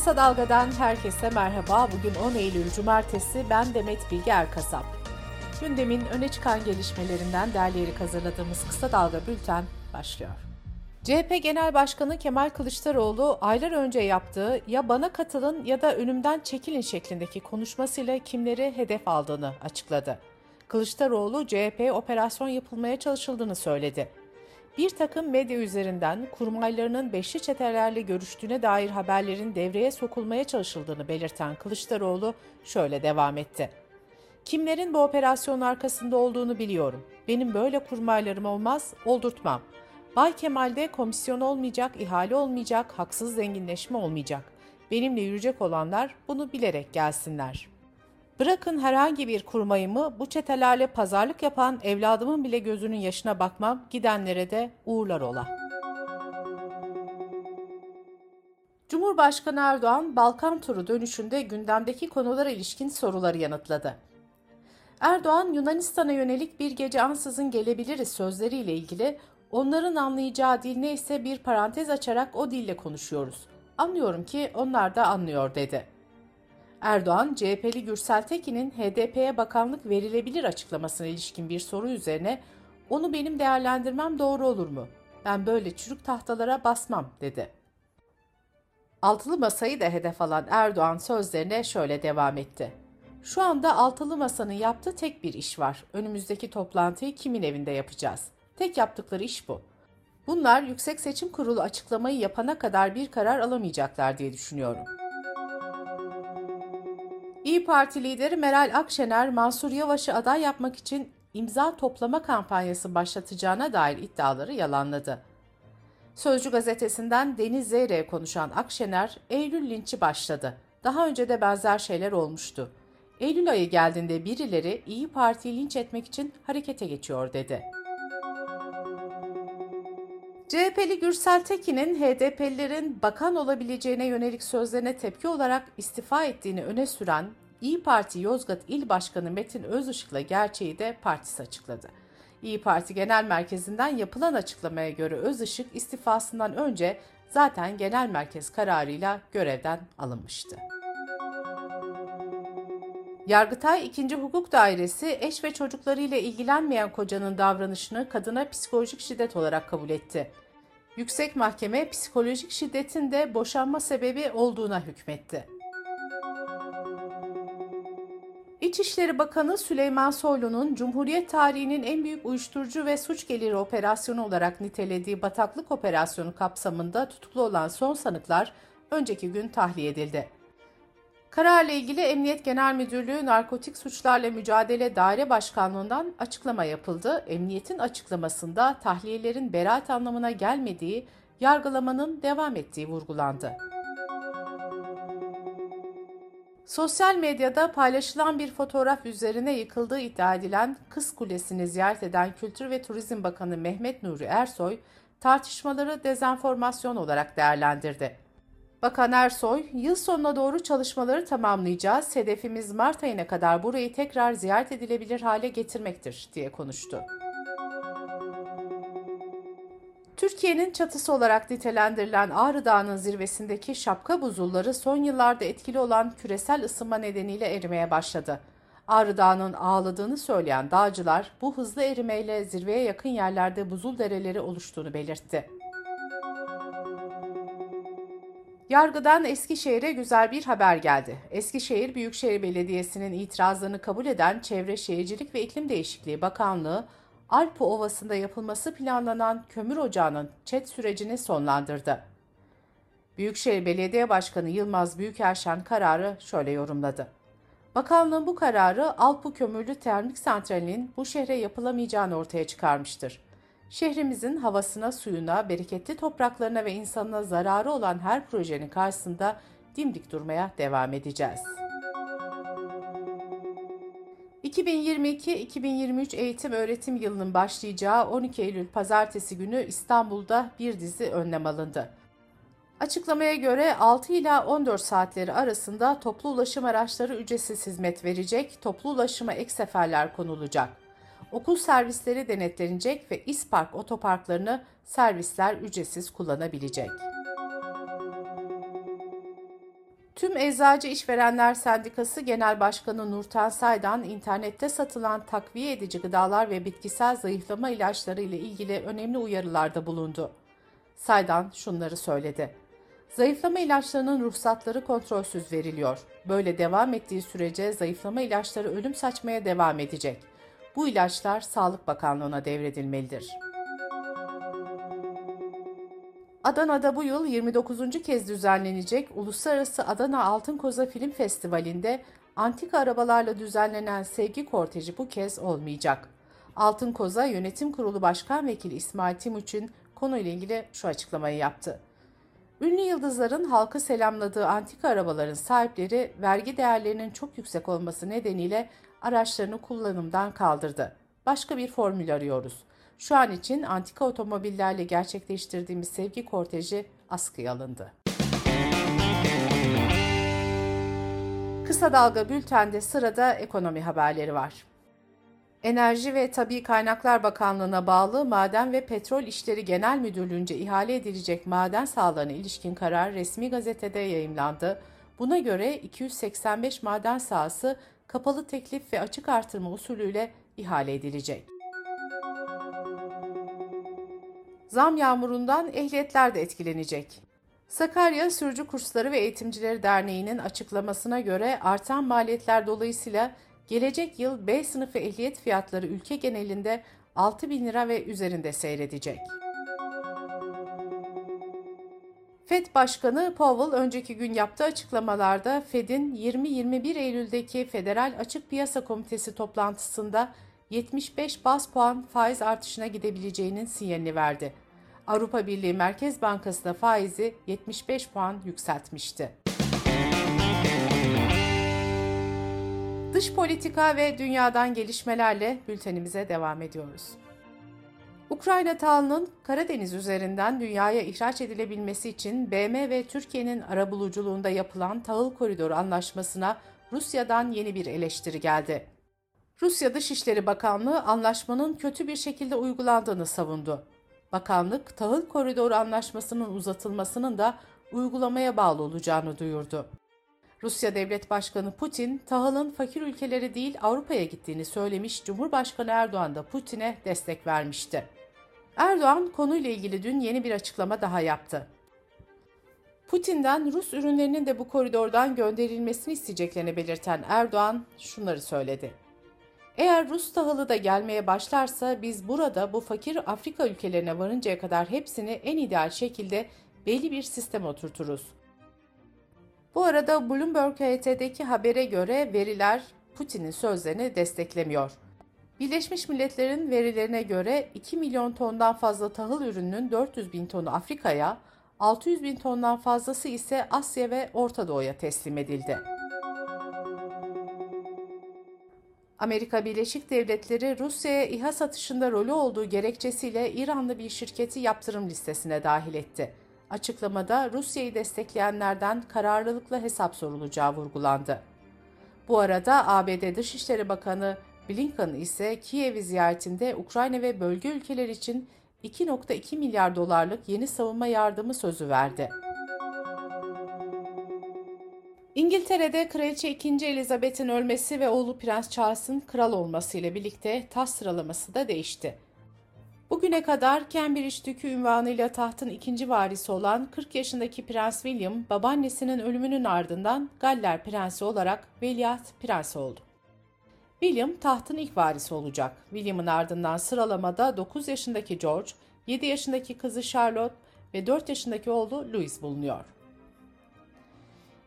Kısa Dalga'dan herkese merhaba. Bugün 10 Eylül Cumartesi. Ben Demet Bilge Erkasap. Gündemin öne çıkan gelişmelerinden derleyerek hazırladığımız Kısa Dalga Bülten başlıyor. CHP Genel Başkanı Kemal Kılıçdaroğlu aylar önce yaptığı ya bana katılın ya da önümden çekilin şeklindeki konuşmasıyla kimleri hedef aldığını açıkladı. Kılıçdaroğlu CHP operasyon yapılmaya çalışıldığını söyledi. Bir takım medya üzerinden kurmaylarının beşli çetelerle görüştüğüne dair haberlerin devreye sokulmaya çalışıldığını belirten Kılıçdaroğlu şöyle devam etti. Kimlerin bu operasyonun arkasında olduğunu biliyorum. Benim böyle kurmaylarım olmaz, oldurtmam. Bay Kemal'de komisyon olmayacak, ihale olmayacak, haksız zenginleşme olmayacak. Benimle yürüyecek olanlar bunu bilerek gelsinler. Bırakın herhangi bir kurmayımı bu çetelerle pazarlık yapan evladımın bile gözünün yaşına bakmam, gidenlere de uğurlar ola. Cumhurbaşkanı Erdoğan, Balkan turu dönüşünde gündemdeki konulara ilişkin soruları yanıtladı. Erdoğan, Yunanistan'a yönelik bir gece ansızın gelebiliriz sözleriyle ilgili onların anlayacağı dil neyse bir parantez açarak o dille konuşuyoruz. Anlıyorum ki onlar da anlıyor dedi. Erdoğan, CHP'li Gürsel Tekin'in HDP'ye bakanlık verilebilir açıklamasına ilişkin bir soru üzerine onu benim değerlendirmem doğru olur mu? Ben böyle çürük tahtalara basmam dedi. Altılı masayı da hedef alan Erdoğan sözlerine şöyle devam etti. Şu anda altılı masanın yaptığı tek bir iş var. Önümüzdeki toplantıyı kimin evinde yapacağız? Tek yaptıkları iş bu. Bunlar Yüksek Seçim Kurulu açıklamayı yapana kadar bir karar alamayacaklar diye düşünüyorum. Parti lideri Meral Akşener, Mansur Yavaş'ı aday yapmak için imza toplama kampanyası başlatacağına dair iddiaları yalanladı. Sözcü gazetesinden Deniz Zeyre'ye konuşan Akşener, Eylül linçi başladı. Daha önce de benzer şeyler olmuştu. Eylül ayı geldiğinde birileri İyi Parti'yi linç etmek için harekete geçiyor dedi. CHP'li Gürsel Tekin'in HDP'lilerin bakan olabileceğine yönelik sözlerine tepki olarak istifa ettiğini öne süren İyi Parti Yozgat İl Başkanı Metin Özışık'la gerçeği de partisi açıkladı. İyi Parti Genel Merkezi'nden yapılan açıklamaya göre Özışık istifasından önce zaten genel merkez kararıyla görevden alınmıştı. Yargıtay 2. Hukuk Dairesi eş ve çocuklarıyla ilgilenmeyen kocanın davranışını kadına psikolojik şiddet olarak kabul etti. Yüksek Mahkeme psikolojik şiddetin de boşanma sebebi olduğuna hükmetti. İçişleri Bakanı Süleyman Soylu'nun Cumhuriyet tarihinin en büyük uyuşturucu ve suç geliri operasyonu olarak nitelediği bataklık operasyonu kapsamında tutuklu olan son sanıklar önceki gün tahliye edildi. Kararla ilgili Emniyet Genel Müdürlüğü Narkotik Suçlarla Mücadele Daire Başkanlığı'ndan açıklama yapıldı. Emniyetin açıklamasında tahliyelerin beraat anlamına gelmediği, yargılamanın devam ettiği vurgulandı. Sosyal medyada paylaşılan bir fotoğraf üzerine yıkıldığı iddia edilen Kız Kulesi'ni ziyaret eden Kültür ve Turizm Bakanı Mehmet Nuri Ersoy, tartışmaları dezenformasyon olarak değerlendirdi. Bakan Ersoy, yıl sonuna doğru çalışmaları tamamlayacağız, hedefimiz Mart ayına kadar burayı tekrar ziyaret edilebilir hale getirmektir diye konuştu. Türkiye'nin çatısı olarak nitelendirilen Ağrı Dağı'nın zirvesindeki şapka buzulları son yıllarda etkili olan küresel ısınma nedeniyle erimeye başladı. Ağrı Dağı'nın ağladığını söyleyen dağcılar bu hızlı erimeyle zirveye yakın yerlerde buzul dereleri oluştuğunu belirtti. Yargıdan Eskişehir'e güzel bir haber geldi. Eskişehir Büyükşehir Belediyesi'nin itirazlarını kabul eden Çevre Şehircilik ve İklim Değişikliği Bakanlığı, Alpo Ovası'nda yapılması planlanan kömür ocağının çet sürecini sonlandırdı. Büyükşehir Belediye Başkanı Yılmaz Büyükerşen kararı şöyle yorumladı. Bakanlığın bu kararı Alpu Kömürlü Termik Santrali'nin bu şehre yapılamayacağını ortaya çıkarmıştır. Şehrimizin havasına, suyuna, bereketli topraklarına ve insanına zararı olan her projenin karşısında dimdik durmaya devam edeceğiz. 2022-2023 eğitim öğretim yılının başlayacağı 12 Eylül pazartesi günü İstanbul'da bir dizi önlem alındı. Açıklamaya göre 6 ila 14 saatleri arasında toplu ulaşım araçları ücretsiz hizmet verecek, toplu ulaşıma ek seferler konulacak. Okul servisleri denetlenecek ve İspark otoparklarını servisler ücretsiz kullanabilecek. Tüm Eczacı İşverenler Sendikası Genel Başkanı Nurten Saydan, internette satılan takviye edici gıdalar ve bitkisel zayıflama ilaçları ile ilgili önemli uyarılarda bulundu. Saydan şunları söyledi. Zayıflama ilaçlarının ruhsatları kontrolsüz veriliyor. Böyle devam ettiği sürece zayıflama ilaçları ölüm saçmaya devam edecek. Bu ilaçlar Sağlık Bakanlığı'na devredilmelidir. Adana'da bu yıl 29. kez düzenlenecek Uluslararası Adana Altın Koza Film Festivali'nde antik arabalarla düzenlenen sevgi korteji bu kez olmayacak. Altın Koza Yönetim Kurulu Başkan Vekili İsmail Timuçin konuyla ilgili şu açıklamayı yaptı. Ünlü yıldızların halkı selamladığı antika arabaların sahipleri vergi değerlerinin çok yüksek olması nedeniyle araçlarını kullanımdan kaldırdı. Başka bir formül arıyoruz. Şu an için antika otomobillerle gerçekleştirdiğimiz sevgi korteji askıya alındı. Kısa Dalga Bülten'de sırada ekonomi haberleri var. Enerji ve Tabi Kaynaklar Bakanlığı'na bağlı Maden ve Petrol İşleri Genel Müdürlüğü'nce ihale edilecek maden sahalarına ilişkin karar resmi gazetede yayımlandı. Buna göre 285 maden sahası kapalı teklif ve açık artırma usulüyle ihale edilecek. Zam yağmurundan ehliyetler de etkilenecek. Sakarya Sürücü Kursları ve Eğitimcileri Derneği'nin açıklamasına göre artan maliyetler dolayısıyla gelecek yıl B sınıfı ehliyet fiyatları ülke genelinde 6 bin lira ve üzerinde seyredecek. FED Başkanı Powell önceki gün yaptığı açıklamalarda Fed'in 20-21 Eylül'deki Federal Açık Piyasa Komitesi toplantısında 75 bas puan faiz artışına gidebileceğinin sinyalini verdi. Avrupa Birliği Merkez Bankası da faizi 75 puan yükseltmişti. Dış politika ve dünyadan gelişmelerle bültenimize devam ediyoruz. Ukrayna tahılının Karadeniz üzerinden dünyaya ihraç edilebilmesi için BM ve Türkiye'nin arabuluculuğunda yapılan tahıl koridoru anlaşmasına Rusya'dan yeni bir eleştiri geldi. Rusya Dışişleri Bakanlığı anlaşmanın kötü bir şekilde uygulandığını savundu. Bakanlık, tahıl koridoru anlaşmasının uzatılmasının da uygulamaya bağlı olacağını duyurdu. Rusya Devlet Başkanı Putin, tahılın fakir ülkeleri değil Avrupa'ya gittiğini söylemiş, Cumhurbaşkanı Erdoğan da Putin'e destek vermişti. Erdoğan konuyla ilgili dün yeni bir açıklama daha yaptı. Putin'den Rus ürünlerinin de bu koridordan gönderilmesini isteyeceklerini belirten Erdoğan şunları söyledi. Eğer Rus tahılı da gelmeye başlarsa biz burada bu fakir Afrika ülkelerine varıncaya kadar hepsini en ideal şekilde belli bir sistem oturturuz. Bu arada Bloomberg HT'deki habere göre veriler Putin'in sözlerini desteklemiyor. Birleşmiş Milletler'in verilerine göre 2 milyon tondan fazla tahıl ürününün 400 bin tonu Afrika'ya, 600 bin tondan fazlası ise Asya ve Orta Doğu'ya teslim edildi. Amerika Birleşik Devletleri Rusya'ya İHA satışında rolü olduğu gerekçesiyle İranlı bir şirketi yaptırım listesine dahil etti. Açıklamada Rusya'yı destekleyenlerden kararlılıkla hesap sorulacağı vurgulandı. Bu arada ABD Dışişleri Bakanı Blinken ise Kiev'i ziyaretinde Ukrayna ve bölge ülkeler için 2.2 milyar dolarlık yeni savunma yardımı sözü verdi. İngiltere'de Kraliçe 2. Elizabeth'in ölmesi ve oğlu Prens Charles'ın kral olması ile birlikte taht sıralaması da değişti. Bugüne kadar Cambridge Dükü ünvanıyla tahtın ikinci varisi olan 40 yaşındaki Prens William, babaannesinin ölümünün ardından Galler Prensi olarak Veliaht Prens oldu. William tahtın ilk varisi olacak. William'ın ardından sıralamada 9 yaşındaki George, 7 yaşındaki kızı Charlotte ve 4 yaşındaki oğlu Louis bulunuyor.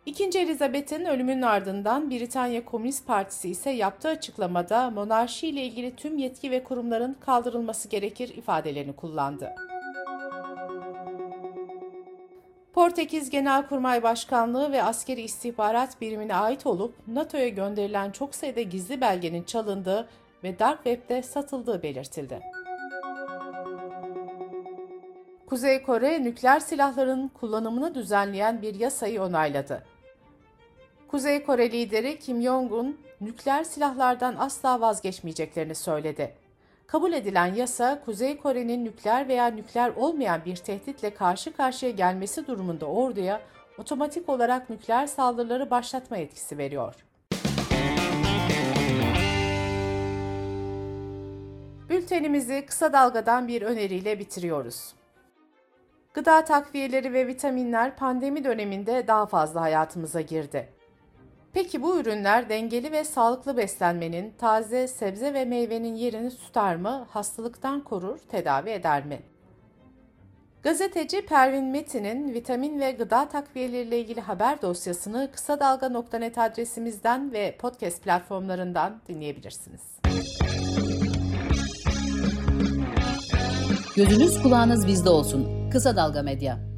İkinci Elizabeth'in ölümünün ardından Britanya Komünist Partisi ise yaptığı açıklamada monarşi ile ilgili tüm yetki ve kurumların kaldırılması gerekir ifadelerini kullandı. Portekiz Genelkurmay Başkanlığı ve Askeri İstihbarat Birimine ait olup NATO'ya gönderilen çok sayıda gizli belgenin çalındığı ve Dark Web'de satıldığı belirtildi. Kuzey Kore nükleer silahların kullanımını düzenleyen bir yasayı onayladı. Kuzey Kore lideri Kim Jong-un nükleer silahlardan asla vazgeçmeyeceklerini söyledi. Kabul edilen yasa, Kuzey Kore'nin nükleer veya nükleer olmayan bir tehditle karşı karşıya gelmesi durumunda orduya otomatik olarak nükleer saldırıları başlatma etkisi veriyor. Bültenimizi kısa dalgadan bir öneriyle bitiriyoruz. Gıda takviyeleri ve vitaminler pandemi döneminde daha fazla hayatımıza girdi. Peki bu ürünler dengeli ve sağlıklı beslenmenin, taze sebze ve meyvenin yerini tutar mı, hastalıktan korur, tedavi eder mi? Gazeteci Pervin Metin'in vitamin ve gıda takviyeleriyle ilgili haber dosyasını kısa dalga.net adresimizden ve podcast platformlarından dinleyebilirsiniz. Gözünüz kulağınız bizde olsun. Kısa Dalga Medya.